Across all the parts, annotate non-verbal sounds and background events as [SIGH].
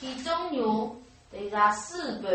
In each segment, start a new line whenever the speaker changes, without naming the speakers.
体重牛得加四百。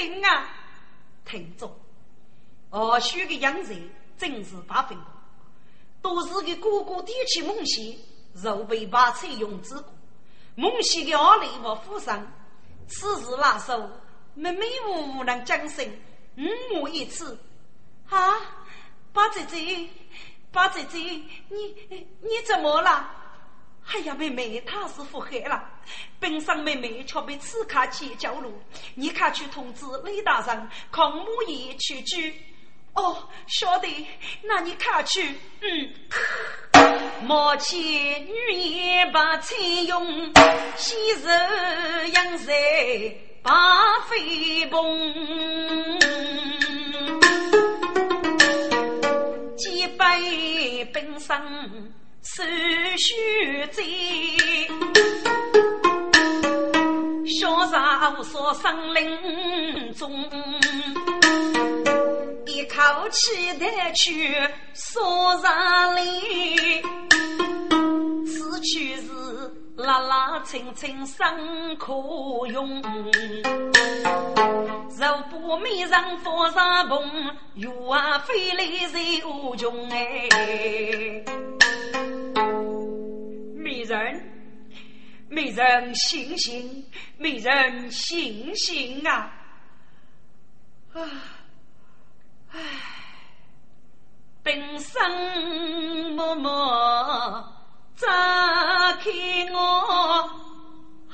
一醒啊！听着，二叔的样子真是八分高，都是个哥哥提起梦想，肉被把菜用之过，梦想的二力我负伤，此时那时候妹妹无能将生，五母一次啊！八姐姐，八姐姐，你你怎么了？哎呀，妹妹，他是腹黑了。本上妹妹却被刺卡起交路，你快去通知雷大人，抗母爷去救。哦，晓得，那你快去。嗯。莫欺女言把钱用，昔日养在把飞蓬。几百本上。手续在，小茶无所生林中，一口气带去说上里，此去是拉拉清清生可用，若不美人佛上 pom，月啊飞来谁无穷哎。美人，美人醒醒，美人醒醒啊！啊，唉，本生默默扎开我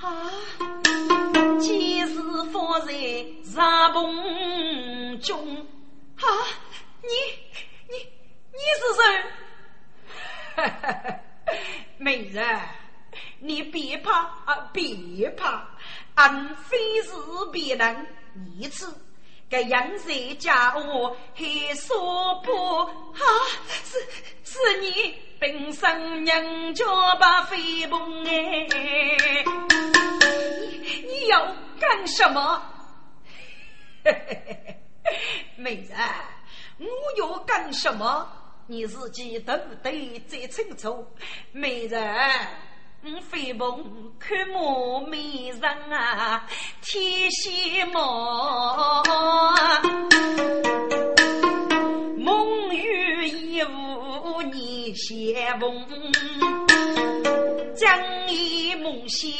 啊，几时放在茶棚中啊？你你你是谁？哈哈。美人，你别怕啊，别怕，俺非是别人，你此该养在家务还说不啊？是是你本身娘家把飞蓬哎，你你要干什么？[LAUGHS] 美人，我要干什么？你自己都得最清楚，美人，嗯，飞蓬看我美人啊，天仙梦，梦你相逢。将一梦醒，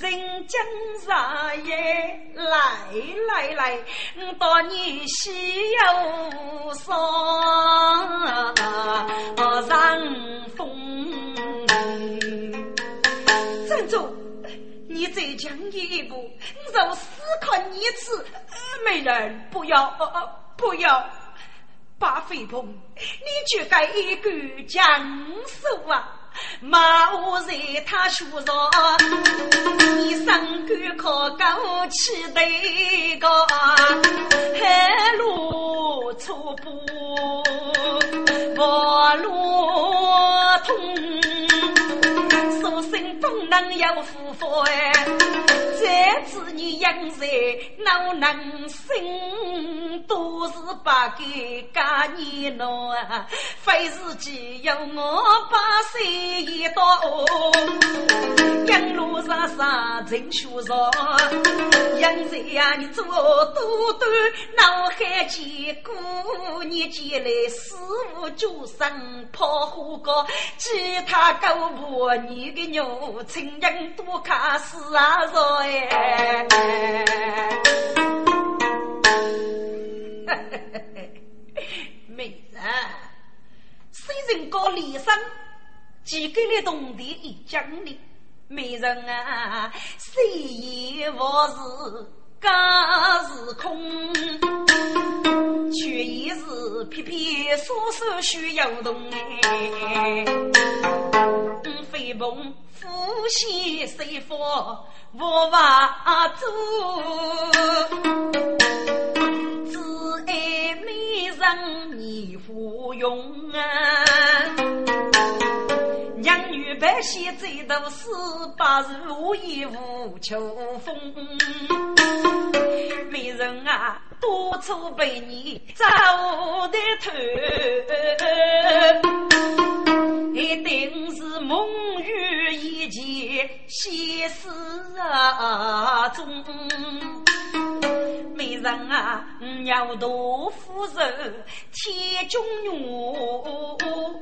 人间日夜来来来，到你西游上上风。站住！你再讲一步，我死看你次。美人，不要，不要，把飞鹏，你就该一个将手啊！马我在他树上，你身高靠高起得高，海路粗布，马路通，说声风能有福福哎？这次你养在哪能生？我是把给家你弄啊！非是只有我把谁一刀，养路上上真学上，养在呀你做多端，脑海间过年前来师傅就生跑火锅，其他狗婆你的牛亲人多看死啊说哎，身高离生，几个的动地一讲理，美人啊，谁也不是。假是空，却也是偏偏双手需要动哎。飞鹏呼吸随风无法做，只爱美人你芙蓉啊。养女百姓最多是八如意无秋风，美人啊，多愁被你找的头，一定是梦与一见，现实啊中。美人啊，鸟多夫人，天中女，五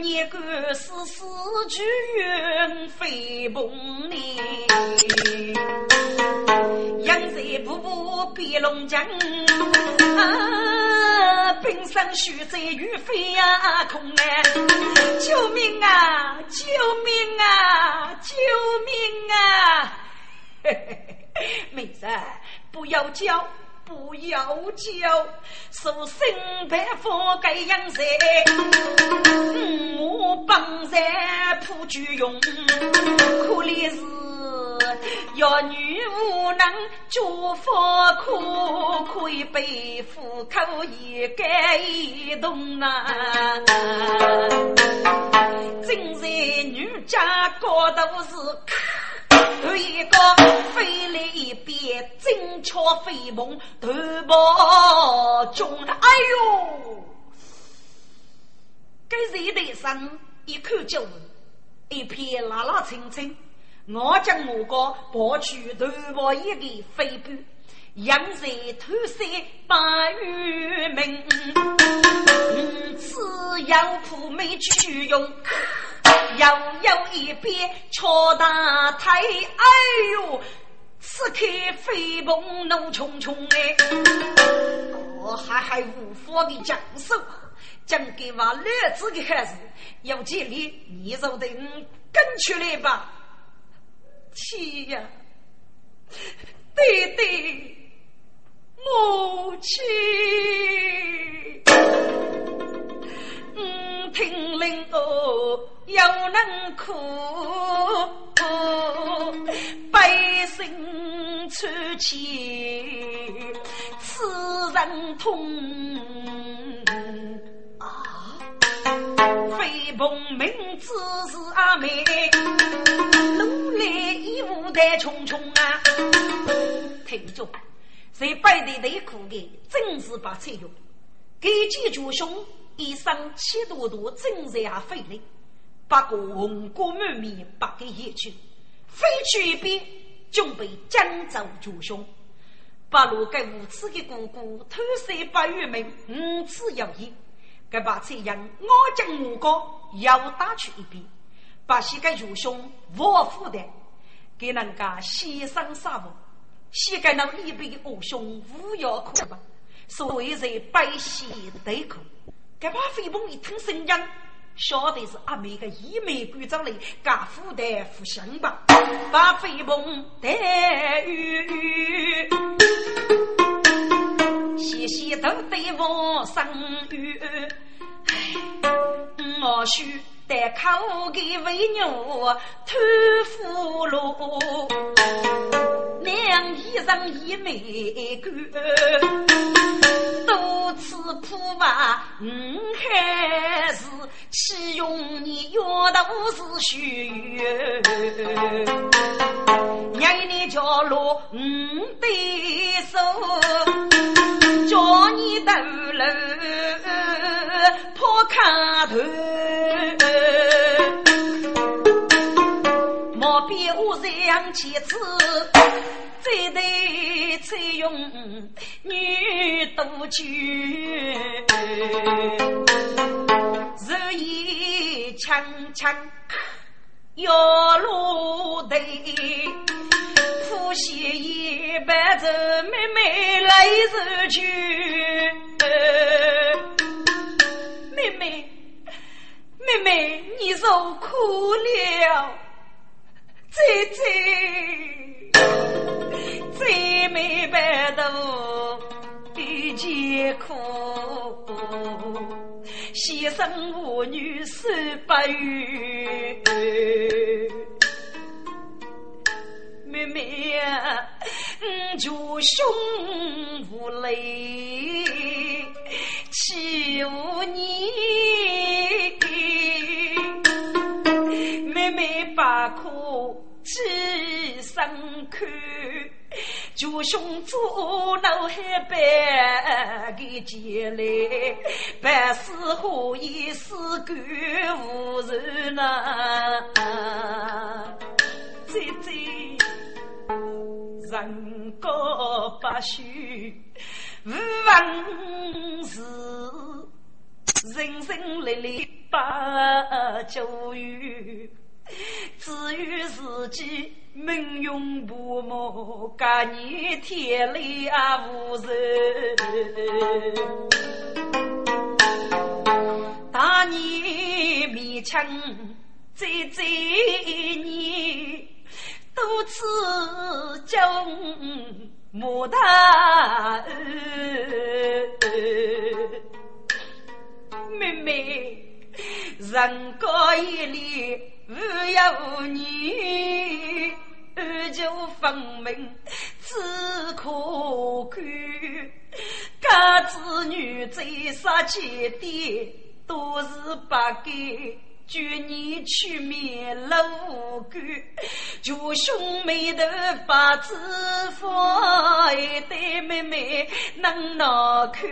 年过世死去云飞蓬里，阳在步步变龙江，啊，冰山雪在雨飞呀空哎，救命啊！救命啊！救命啊！[LAUGHS] 妹子，不要叫，不要叫，受身白发该养色，我帮人铺酒用，可怜是要女无能做佛苦，可以背负口一盖一动啊！真在女家高都是。有一个飞来一边，正巧飞梦头毛中，哎呦！该热的上一口酒，一片辣辣青青。我将我哥抱去头毛一个飞步，养在头山把玉门，此要铺没去用。又有一边敲大腿，哎呦！此刻飞蓬怒冲冲哎，我还还无法的讲手，将给娃儿子的孩子要建立，你就得跟出来吧。天呀，对对，母亲。嗯，听令哦，又能哭，百姓出气，此人痛啊！飞鹏名字是阿妹，努力一无代匆匆啊！听着，在摆的内裤的，真是把菜用，给几主兄。一生气多多，正在下飞来，八个红光满面，八个野犬飞去一边，准备江州救凶。八路给无耻的姑姑偷塞八月门，五次要赢，该把这样我将我高要打去一边，把膝盖救凶我负担，给人家牺牲杀戮，膝盖那一边的恶凶无药可吧？所谓在百姓对口。这把飞鹏一听声音，晓得是阿妹个一枚鬼长来，家父代福相吧？把飞鹏带雨，细细都对我生雨。我须得靠给为牛偷俘虏。两衣裳一枚干，多次铺袜，嗯，还是岂用你约到无是虚。让你叫落五对手，叫你头颅破卡头。莫比我想起子。这对采用女多酒，日夜强强要落队，呼吸一伴着妹妹来日去，妹妹妹妹你受苦了，姐姐。最美白头的艰苦，牺牲妇女受不渝。妹妹呀，就胸无泪，欺负你。妹妹把苦几声看。就兄做脑海白的结来，百事何以死干无人呐？姐姐，人高不虚，无妄事，人生历历把旧缘。至于自己命运不睦，隔年天雷也无人。大年勉强再再年，多次叫牡丹妹妹，人高一里。无有你，二舅分明只可看。家子女在杀前的，都是不给。祝你去灭了无辜，就兄妹的把子放，一对妹妹能哪看？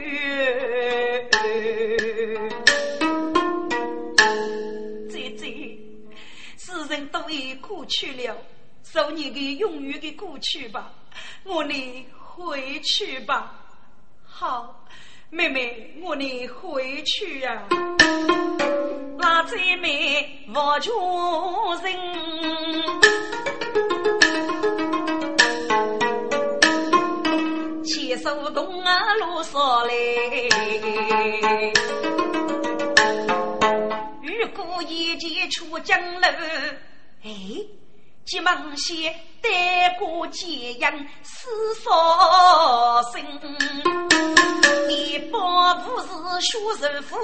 人都已过去了，守你的永远的过去吧，我你回去吧。好，妹妹，我你回去呀。那姐妹我全人，牵手东啊路上来。如果一见出江楼，哎，急忙先带过解阳四少生，你保不是学人夫，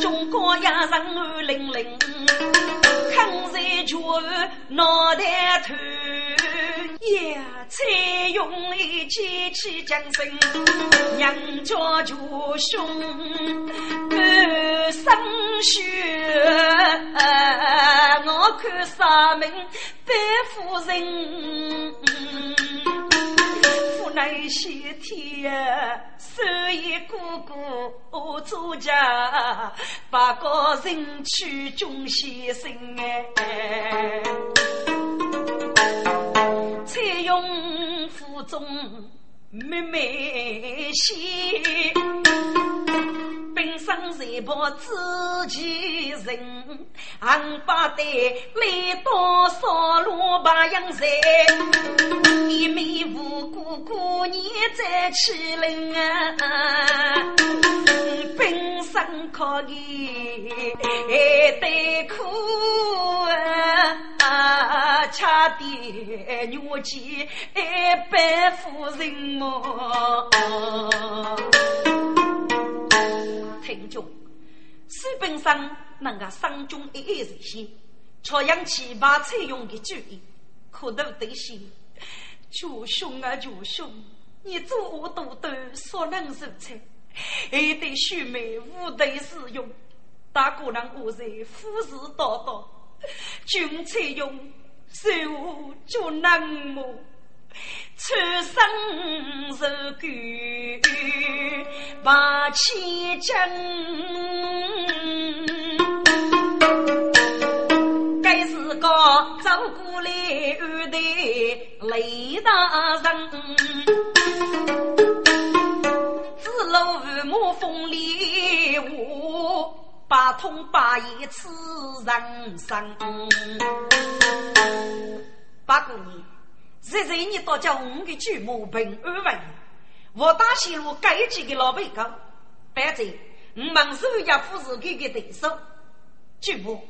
中国呀人儿灵灵，抗在脚脑袋头。呀，采用一剑起江身，娘家舅兄满身血，我看杀命白夫人，父乃先天，守一哥哥做家，八个人去中先生哎。采用腹中妹妹心，本身才把自己人，俺把带来多少罗把洋财，一妹无辜过年再起灵啊，本身可以得苦啊，差点牛气一百夫人么？听众，书本上那个伤中一一日些，朝阳七八采用的主意，可都得些。舅兄啊，舅兄，你做我多多所能如此，还得须眉无得使用。大姑娘我在虎视眈眈，君才用手就难磨。出生受苦，把千金。该是个走过来二代雷大人，子路父母风里舞，八通八义此人生。八姑娘。现在你到叫我的舅母平安万我大西路该几个老辈讲，反正我们手家不是给个对手。舅母，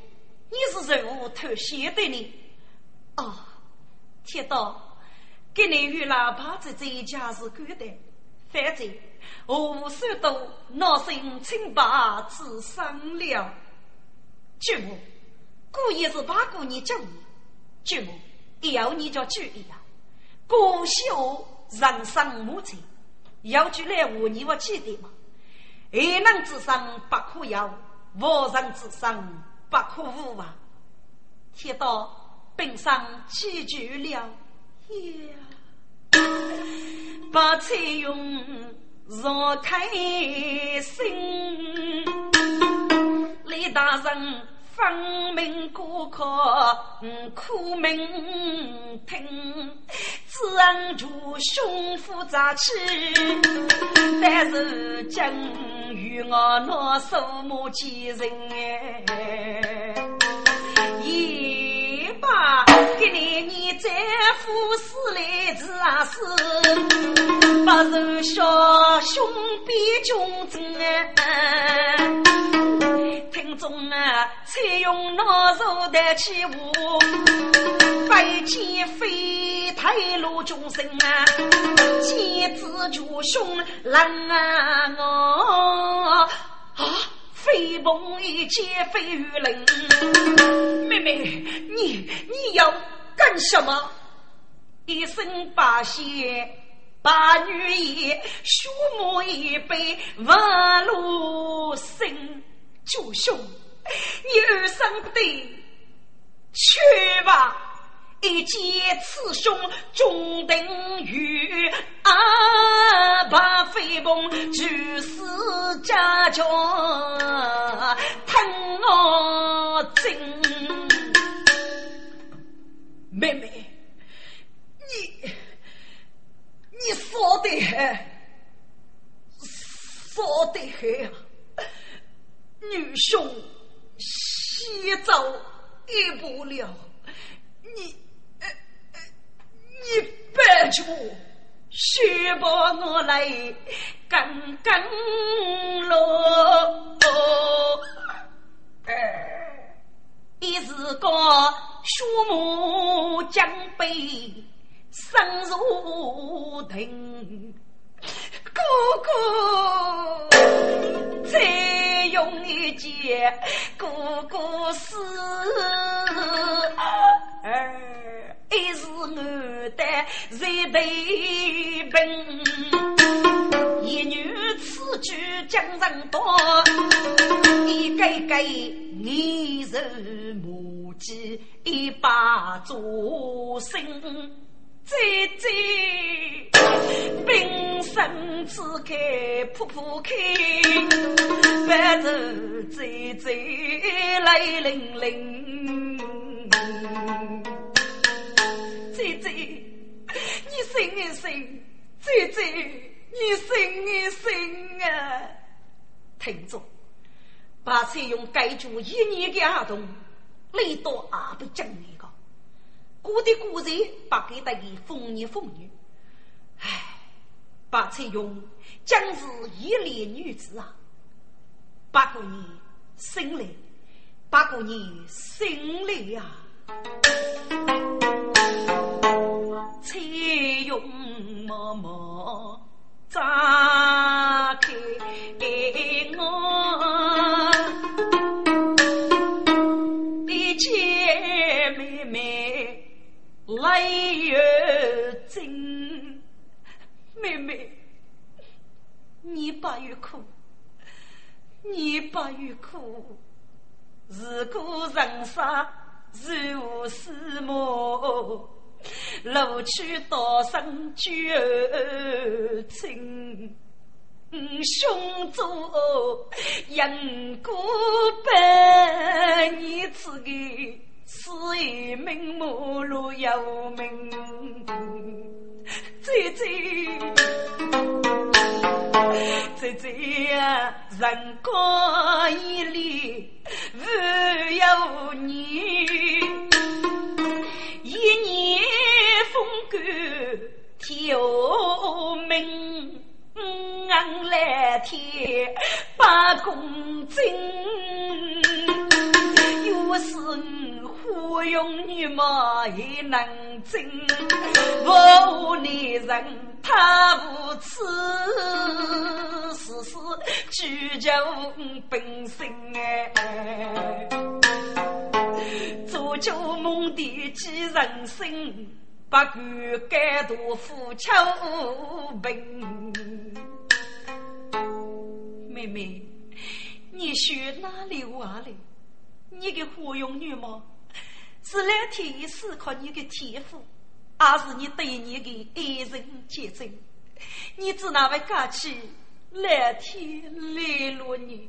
你是任务特写的呢？哦，天道，给你与老婆子这一家是 good 的，反正我无所都闹心清白自伤了。舅母，故意是把姑娘叫你，舅母要你就注意啊。过修人生母亲，要句来和你我记得吗？爱人之生不可有，无人之生不可无啊！铁道本上记住了呀，把彩云若开心，李大人。分明过客，苦命听，只恩助兄父杂气，但是今与我那数目几人哎，一把给你你丈夫死来子啊死，不如小兄比君子哎听众啊，采用那肉的起舞，百剑飞太路众生啊，剑子就凶人啊我啊，飞鹏一剑飞雨林，妹妹你你要干什么？一身八仙八女爷，书墨一杯万路生。九兄，[LAUGHS] 你二生不得，去吧！一见雌雄中等于阿爸飞鹏，就是家教疼我真。妹妹，你你说的很，说的很。女兄，西走一步了，你，你别住，许把我来跟跟喽。一是个树木将被深入庭。姐哥哥死，儿一是我的热对本，一女此举将人多，一个个你是母鸡，一把做生。姐姐，冰山之开瀑布开，白昼姐姐泪淋淋。姐姐，你醒一醒！姐姐，你醒一醒啊！听着，把采用盖住一年的儿童，累到阿不讲古的古人把给他的风言风语唉把崔勇将是一列女子啊。八个你心累八个你心累呀车容嬷嬷扎克给我的去来月经，妹妹，你不要哭，你不要哭，如果人生如似梦，路去道生旧情。胸中因果百你此个是一名母路有名，姐姐，姐姐呀，人过一里无有你，一年风干天明。俺来天八公斤，又是花容女貌也能争，我男人他无耻，事事追求本性哎，做旧梦的几人心。不管该多富求贫，妹妹，你学哪里话来？你的花容女貌是来天是靠你的天赋，还是你对你的爱人结真？你只那位假期蓝天来落你，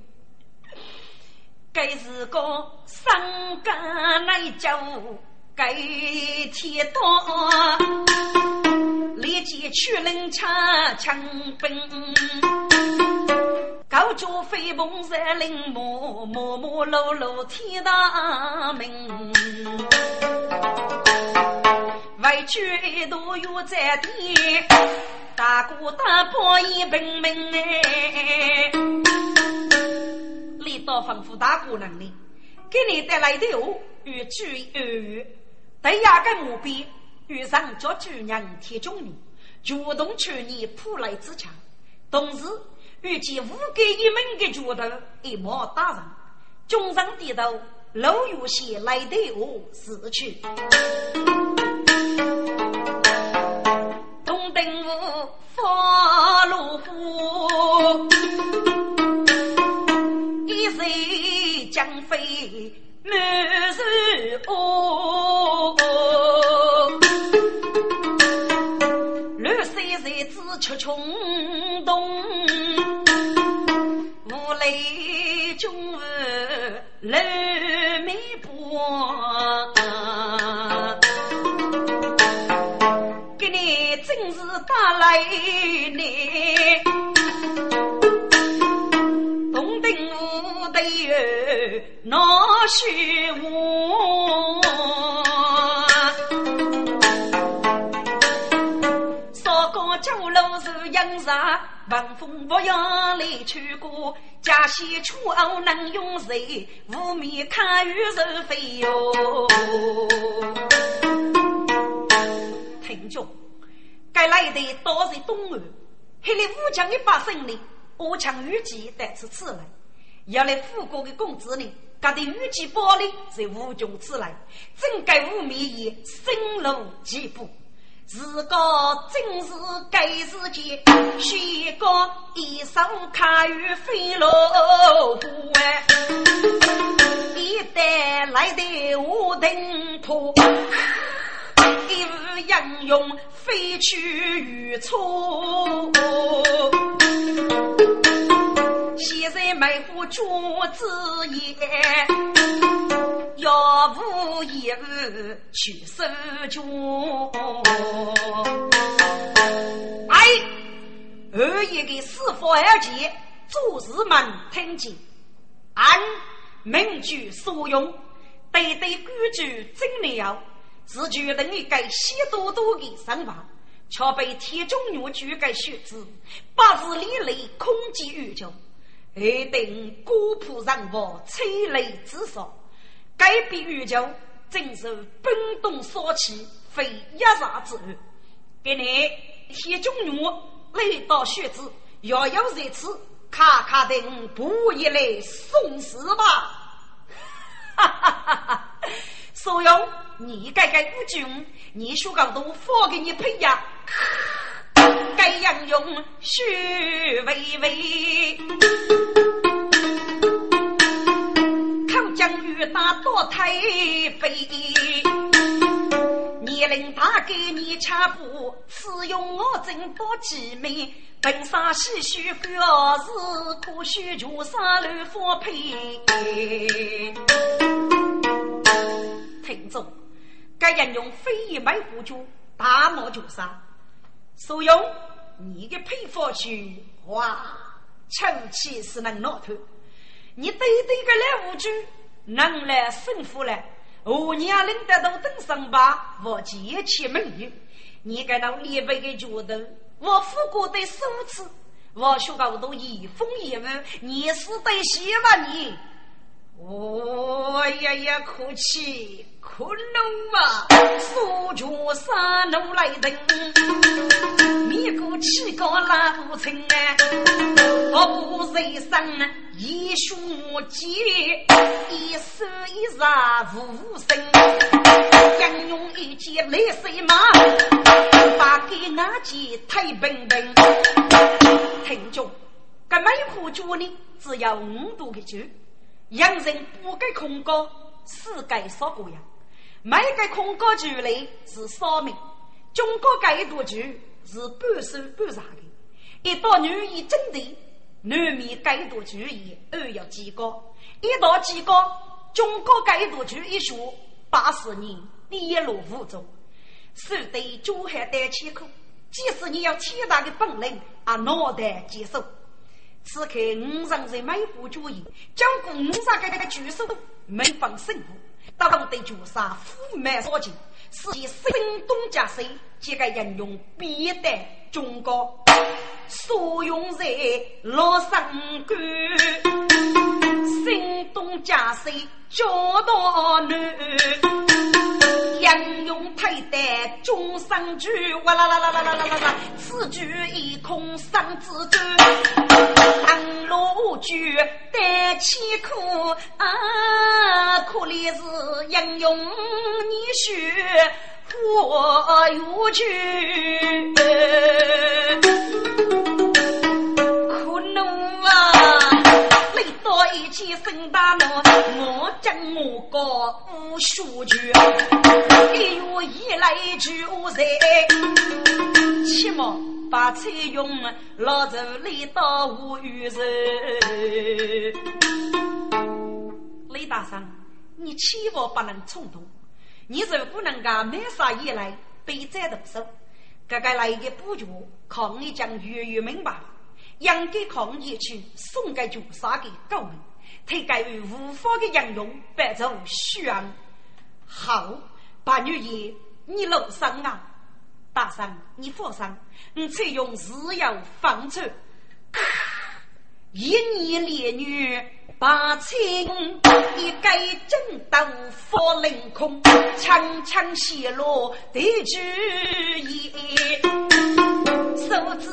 该是个伤感内疚。该天到，立即去领枪枪兵，高脚飞鹏在林木，木木碌碌天大明。为救一朵月在天，大哥大伯一本命哎，李道吩咐大姑娘哩，给你带来的哦，越聚越远。对亚个目标，遇上叫主人铁中女，主动去你扑来之强，同时预计五个一门的拳头一毛打人，中上低头，老有些来对我死去。东登武发路虎，一岁将飞。满是恶，绿水水只吃冲动，无泪中儿泪眉波，给你真是打来呢。那是我，少个酒楼是养杀，闻风不要来去过，家西出傲能用谁？无面看雨是非哟。听着，该来的都是东岸，黑里武强一把胜利，我强预计带次此来。要来富国的公子呢，他的玉器宝哩是无穷之来，真该无面也深入几步。自个正是该世界，虚个一手卡于飞罗湖哎，一旦来的无定土，一无英勇飞去如初。现在梅花竹子叶，要无一物去收住。哎，二爷的师傅二姐，做事们听见，按名句所用，对对规矩真了，是决定一个喜多多的生活。却被铁中女举个血字，八字里内空寂宇宙。一定孤仆人物，催泪之说，改变宇宙，正是奔动所起，非一杀之案。给你铁中女来到血子，遥遥在此，卡卡的我不一来送死吧！[LAUGHS] 哈哈哈哈！所用你改改不军，你说高度，发 [LAUGHS] 给你配呀。该样用虚微微。抗将与打多太飞，年龄大给你吃苦，使用我真不机敏。本上是虚表示可虚求上楼发配。听着，该人用非一买护具，大骂就杀。所用你的配方去，哇，臭气是能拿头。你对对个来无惧，能来胜负来。我娘领得到登上吧，我结起美女。你给那李白的脚头。我富过的数次，我学个都一风一雨，你是得希望你。我呀呀，可气可怒啊！苏州山路来人，一个七个拉不成啊？我不人生一书记，一手一杀无声，杨勇一剑来水马，把给那姐太笨笨。听众，这梅花脚呢，只要五度的酒。洋人不给空高，世界少个样。每个空高距离是少命，中国这一多是半生半上的。一到女医诊的，难免该多注意，二要提高。一到提高，中国该多注意学，八十年第一路辅助，得珠海带千苦。即使你有天大的本领，也难得接受。此刻五上人每步脚印，将过五上个那个举手，没放生活，当得脚杀，虎满烧尽。是以声东击西，这个应用必得中国，所用在落上官，声东击西脚到南，英勇佩戴终身具，哇啦啦啦啦啦啦啦啦！此举一空三字句，唐罗句得千苦啊！可怜是英勇你学我有句，起分大怒，我将我高无数句。一月以来就在，起码把菜用老子累到无余人。雷大生，你千万不能冲动，你如果能够没啥以来备战动手，这个来的补救，抗议将越越明白。应该抗议去送给屠杀给高门，推给予无法的应用，白做虚安。好，八女爷，你楼上啊，大山，你放心，你采用自由方策，一年连女把青一改正道佛凌空，枪枪泄落得主意，手指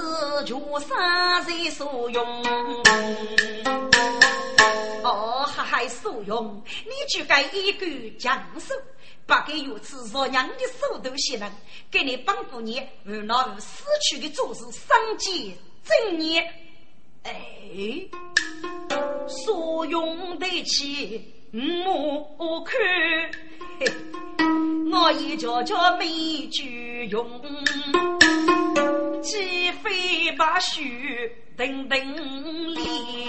绝杀谁所用？哦，还所用？你就该一个强手。不给如此若娘的手段些人，给你帮助你，无脑无死去的做事，生计正业。哎，所用得起莫看，我一脚脚没句用，鸡飞把须等等里。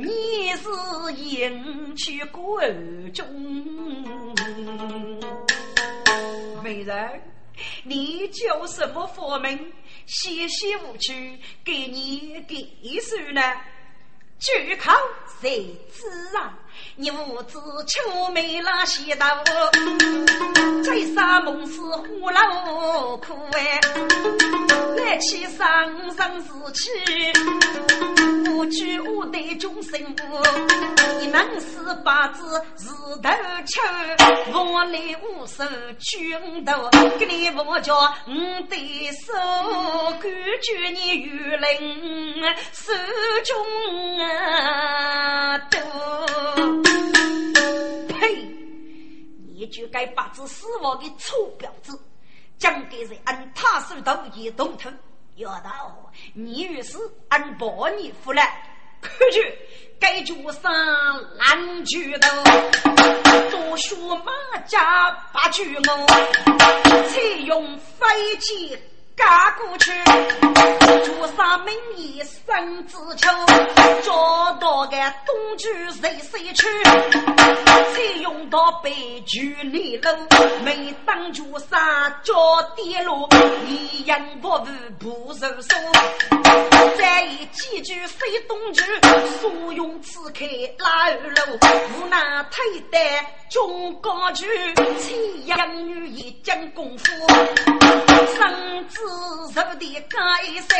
你是迎去关中，美人，你叫什么佛名？谢谢无趣，给你给手呢？举口谁知啊？你无知秋梅拉西道，在沙梦是虎老苦哎，来去生生死去，无惧无对众生无，一能是八字是头丑，我来无手军头，给你我叫五对手，感觉你玉林手中啊都。你就该把这死亡的臭婊子，将给人按他手头一动头，丫道，你遇事俺保你夫来。可去该就上蓝巨头，多说马家八句我，采用飞机。赶过去，桌上明义生子秋，找到个东居谁谁去？再用到北居里路，每当桌上叫跌落，一言不发不收手。再以几句非东居，所用此刻拉二路，无奈推得中高举，七养女一将功夫，生子。自受的改善，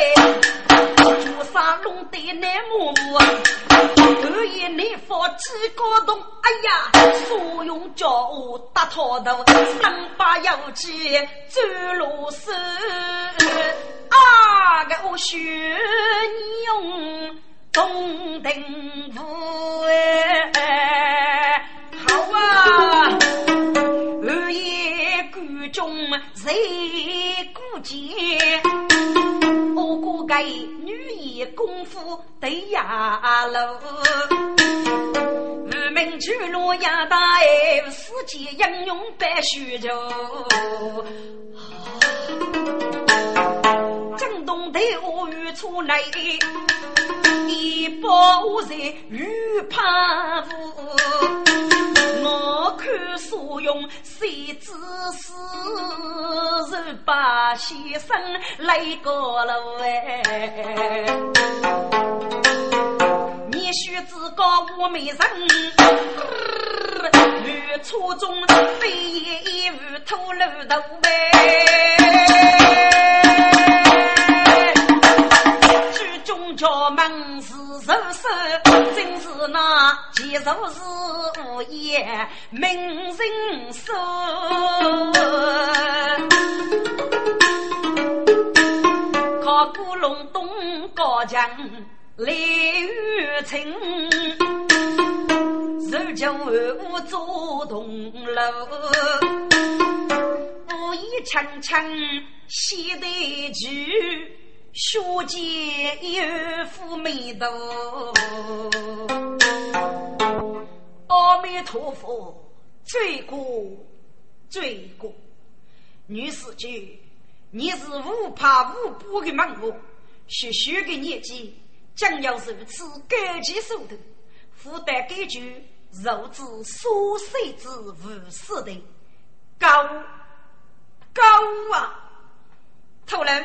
朱砂弄得难磨磨。半夜内发几个洞，哎呀，所用叫我打头头，三把腰机走路手。啊个我学你用铜钉斧哎，好啊，二爷中谁？见我哥个女艺功夫对呀喽，无名去洛阳大世界英勇白须着，江东的我遇出来，一包在玉盘屋。我看所用谁知是是把先生来过了哎，你须知高我美人，女初中飞一舞吐露头呗。技术是无言明人说。靠古龙东高墙来雨晴，如今万物做同楼，乌衣长长西得去。学姐有福眉头，阿弥陀佛，罪过罪过。女施主，你是无怕无怖的门户，学学的年纪将要如此高级手段，负担该局肉质所受之无私的高高啊！突然。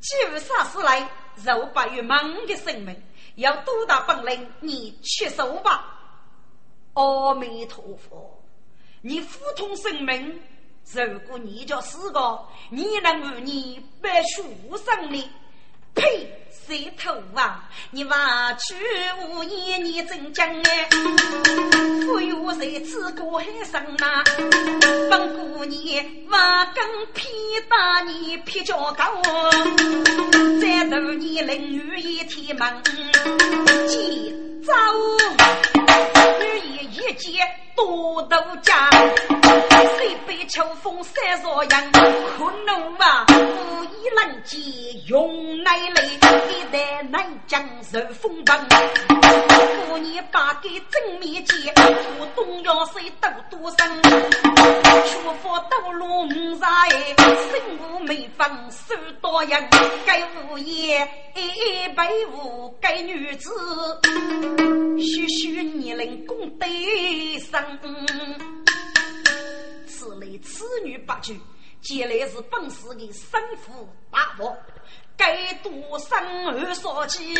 就啥事来，肉白于梦的生命，有多大本领，你去受吧。阿弥陀佛，你普通生命，如果你叫死个，你能为你白书生呢？呸！谁头啊！你挖去无言，你真讲哎！忽悠谁此过海上呐？本姑娘挖根劈打你劈脚高，再斗你淋雨一天忙，急走。女也一见多头家，谁被秋风扇着阳？可怒啊！无意冷见用奶泪，一代南疆受风棒。过年八给正面见，我东阳水多多生。出发到龙山，身无美芳手多样，该无言一辈无该女子，许许年龄。功德深，此类此女八句，将来是本市的生父大王，该多生儿少气，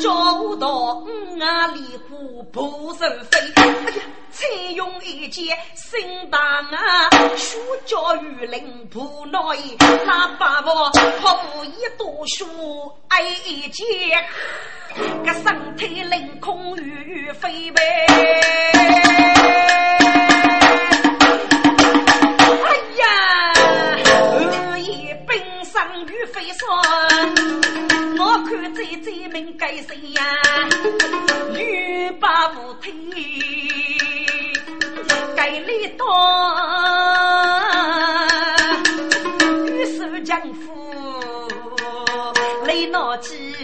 教导五啊里虎不是非。哎呀，采用一件新大啊，书教育灵不恼意，那八婆可以多书爱一件。个身体凌空欲飞呗！我看这这命该谁呀？欲把不退，该里多，欲守江湖，雷闹起。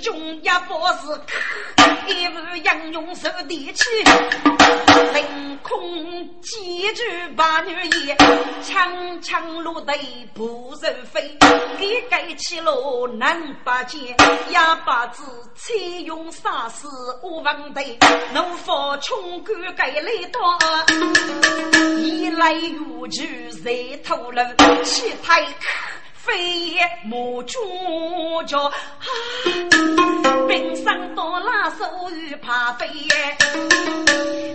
中也不是一无英勇受地气，空几句把女爷，枪枪落地不人飞，给盖起了难把见，哑巴子采用杀死无问题，怒发冲冠盖来刀，一来如炬在头颅，气太可飞也莫住脚，啊！冰山多拉手又怕飞耶，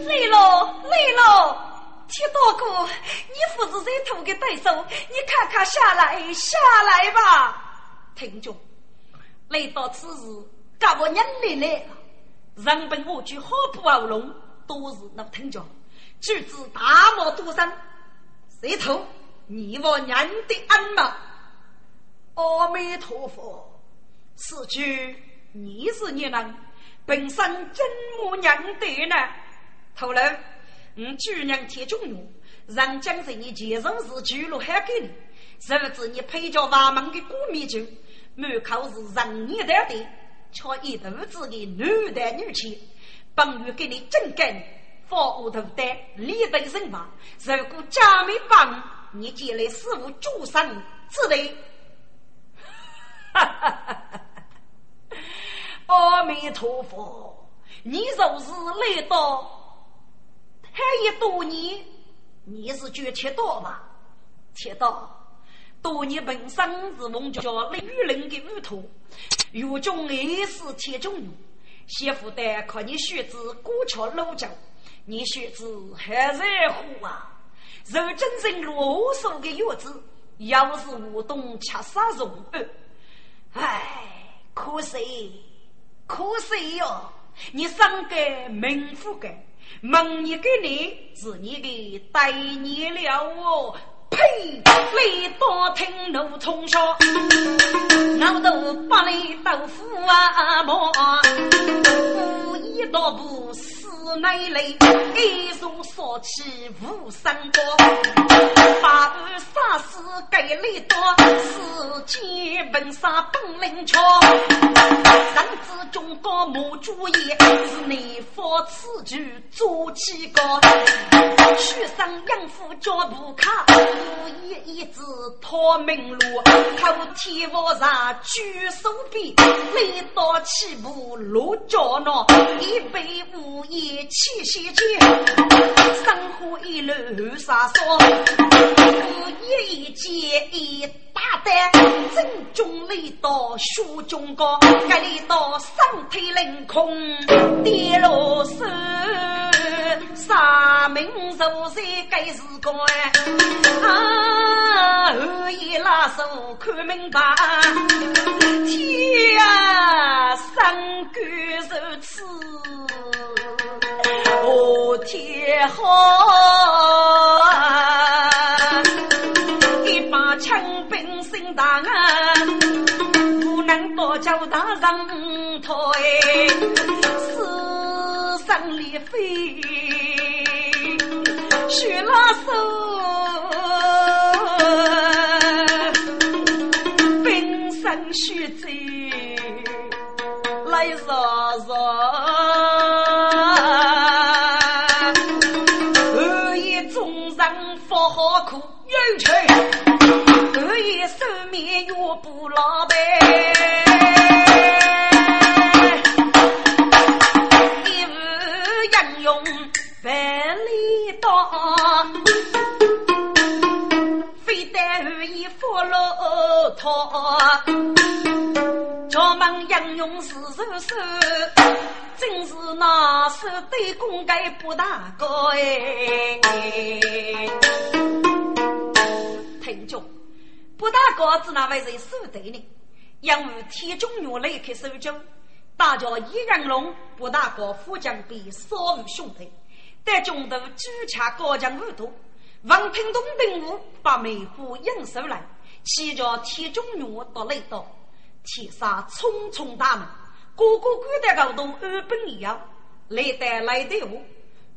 累了累了。铁大哥，你父子在土的对手，你看看下来下来吧。听着，来到此时，干我娘来了。人本我句好不好龙，都是那听着，举止大模多山，谁头你我娘的恩嘛？阿弥陀佛，此句你是你人，本身真母娘的呢。头人，你举娘贴中用，让将在你前生是举路还给你，甚至你配叫瓦门的古米酒，门口是人年代的，却一肚子的男男女气，本欲给你正根，发屋头的立本身吧。如果家没帮，你你借来师傅助身之类。哈哈哈！阿弥陀佛，你就是来到太一多年，你是觉切到吧？切到。多年本身是孟叫雷雨林的乌托，如今也是铁中用。媳妇的看你学子过桥路走，你学子还在乎啊？如真正如数的月子，要是无动吃杀肉。唉，可惜，可惜哟！你生个名副个，蒙你给你是你的待你了哦。呸！你多听奴从小，我都把你豆腐啊磨，故意道不死内里，一手烧起无声光，把二杀死给来到，世间本杀本领强，人之中高莫主意，是你发此句做起高，学生养父脚不卡。故意一直讨明路，头天晚上举手臂，来到起步落脚脑，一杯午夜七夕节，生活一路杀烧，故意一件一大单，正中来到书中高，该来到身体凌空跌落手。杀命受在该是官，啊，后一拉手看明白，天啊，三官如此，哦天好，一把枪兵心大啊，不能多叫大人退，死生离非。许拉手，冰山雪走来绕绕，苦，有趣，二爷寿命越不老白。非得已佛罗陀，叫门应用是如是，真是那是对公该不大哥哎。听众，不大哥只那位是守对呢，因为天中原来开守军，大家一人龙，不大哥副将比所有兄弟。在中途举洽高将五度，王平东等武把梅花引出来，骑着铁中原到雷道，铁杀匆匆大门，个个古代高度二本一样，来得来队伍，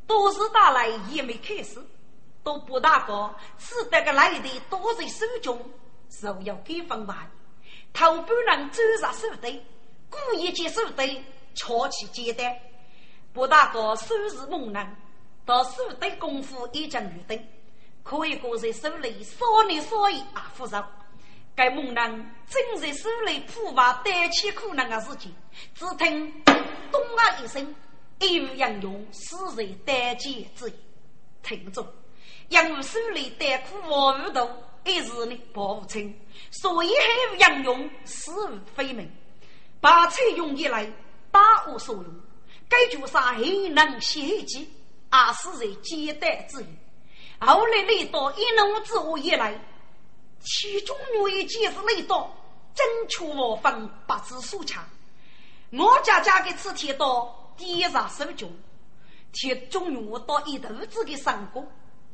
都是打来也没开始，都不大高，只得个来的多在手中，手要给分完，头不能走上手的，故意接手队抄起简单。不大哥手持猛男，到手队功夫已经预定，可以过在手里少年少爷啊扶手。该猛男正在手里铺把胆怯苦难的事情，只听咚啊一声，一语杨勇死在胆怯之一。听众，杨勇手里胆苦无无度，一时呢保不清，所以还杨勇死无非命，把菜用起来大无所用。该局上还能写记，也是在简单之余。后来雷道一怒之下一来，其中有一件是雷道真出我方不知所强。我家家的此铁刀点上手中，铁中用到一肚子的伤过，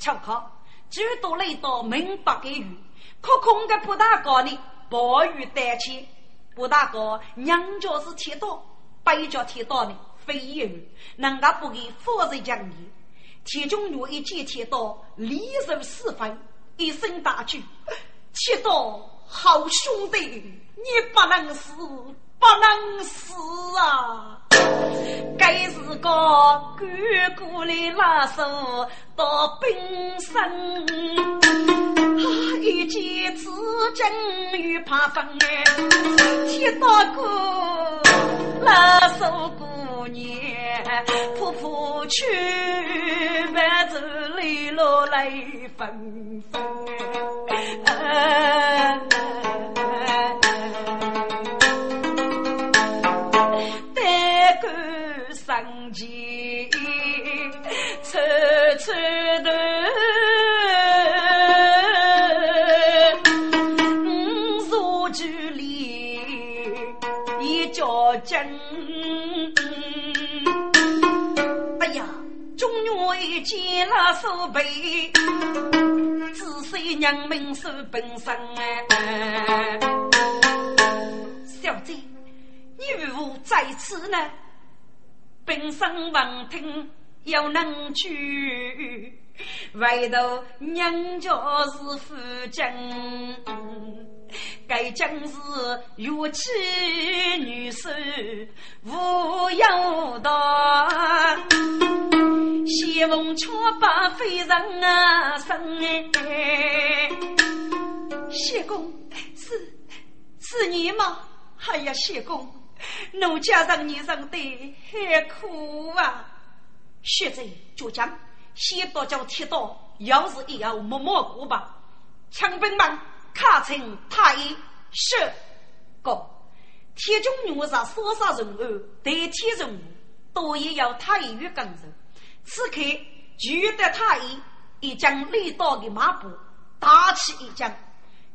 巧克，诸多雷道明白给予，可空的不大高呢，暴雨带起，不大高娘家是铁刀，北家铁刀呢。非议，人家不给放在讲义。铁中女一见铁刀，立手四分，一声大叫：“铁刀好兄弟，你不能死，不能死啊！”该是个干过的拉手到冰山，一见此景又怕风哎，铁刀哥拉手哥。年婆婆去，万子泪落泪纷纷。单干生前，处处五座距离，一见了手背，只是娘们是本身哎。小姐，你如何在此呢？本身闻听又能去，外头娘家是夫君，该将是玉妻女婿，无有道。西风却把飞人啊生哎，谢公是是你吗？哎呀，谢公，[LAUGHS] 奴家让你让得很苦啊！现在就讲，先到叫铁刀，要是也要默默过吧。枪兵们，卡称太医是个铁中女上所杀人物，代替人物，都也要太医与更人。此刻，举得太医已将雷刀的马步打起一将，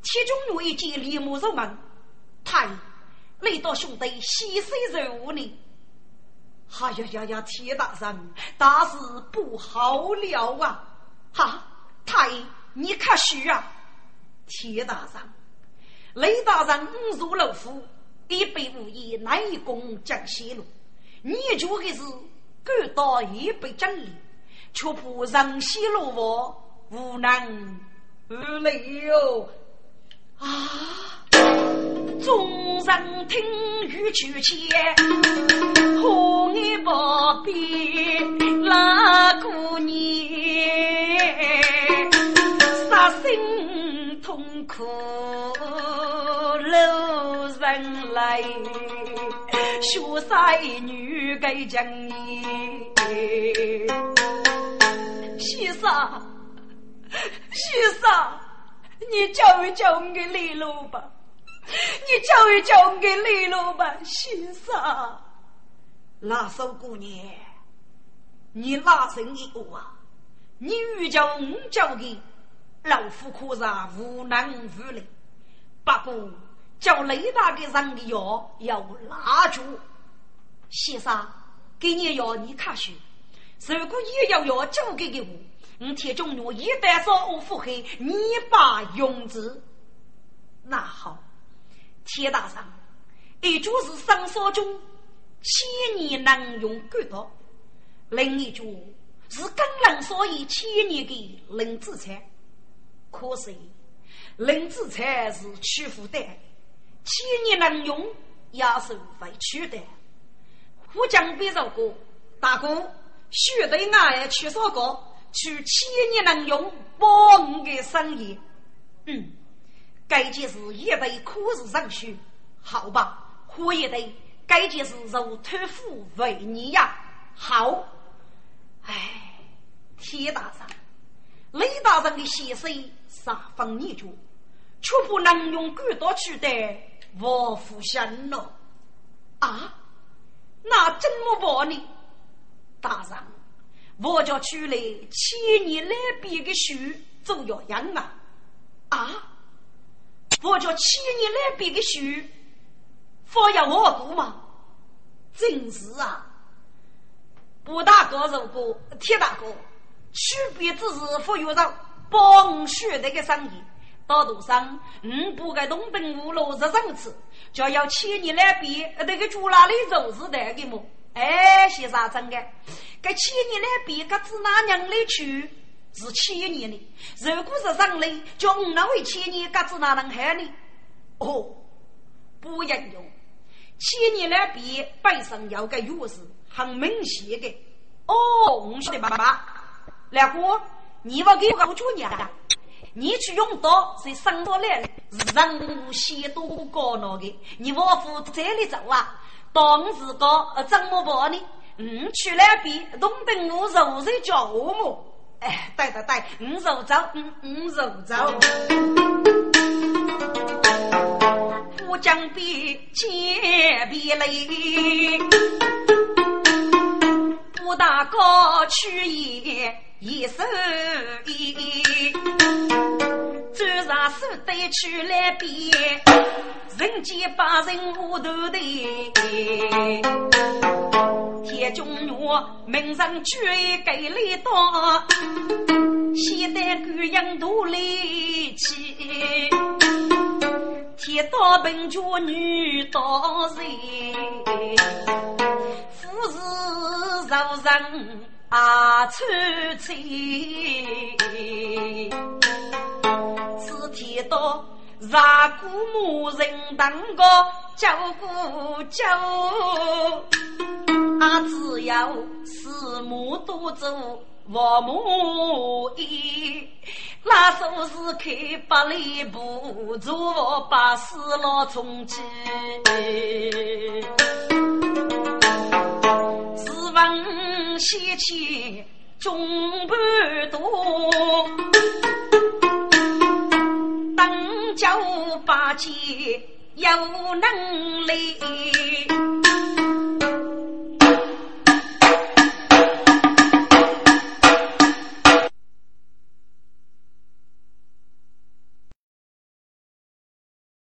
其中有一件立马入门。太医，雷大兄弟牺牲人物呢？哎呀呀呀！铁大人，大事不好了啊！哈，太医，你可虚啊！铁大人，雷大人误入老虎，一辈无义，难以攻江西路。你做的是？赶到一被真理，却怕人心落网，无能为力哟！啊！众人听雨去前，何以不必那过年？杀心痛苦路人来。学一女给讲你，先生，先生，你教一教我们李路吧，你教一教我们李路吧，先生。
那首姑娘，你拉声一个啊？你欲教我教的，老夫可是无能无力，不过。叫雷大的人的药要拉住，先生，给你药你看书。如果你要药交给给我，你铁中药一旦遭我腹黑，你把用之。那好，铁大人，一句是生烧中千年能用管道，另一句是更能所以千年的灵子菜。可是灵子菜是取负担。千年能用，
也是委屈的。胡江边说过：“大哥，学得俺去啥个？取千年能用帮的生意。”嗯，该件事也得苦日上去，好吧？我也得该件事如托付为你呀，好。哎，铁大人，雷大人的先生三分泥足，却不能用更多取代我父先了。啊，那怎么办呢？大人，我家取来千年来笔的书做药样啊！啊，我叫千年来笔的书，放要我读吗？真是啊！不大哥，如果铁大哥，区别只是服务上帮学那个生意。道路上，五不个东奔五路日上次，就要千年来比那个猪哪里肉是带的么？哎，先生真的，该千年来比，个子哪娘来去是千年的。如果是上来，叫我那位千年，个子哪能害你？哦，不应用。千年来比，本身有个优势。很明显的，哦，我晓得爸爸，老哥，你不给我个主意啊？你去用刀是生多来，人无先多高那个，你我夫这里走啊？当自个怎么办呢？嗯，去那边东北我肉肉叫我么？哎，对对对，嗯，肉走，嗯嗯，肉走。不江边见边来。武大高去也一手一，走上手对去来比，人见把人无头的。铁中女名人举给来当，现代姑娘多力气，铁刀本脚女刀人。不是受人啊出气，此天道杀古母人当个救姑救，啊只要四母多做父母一，那说是开百里步，做把死老充饥。闻先前中半多，等叫八戒有能力。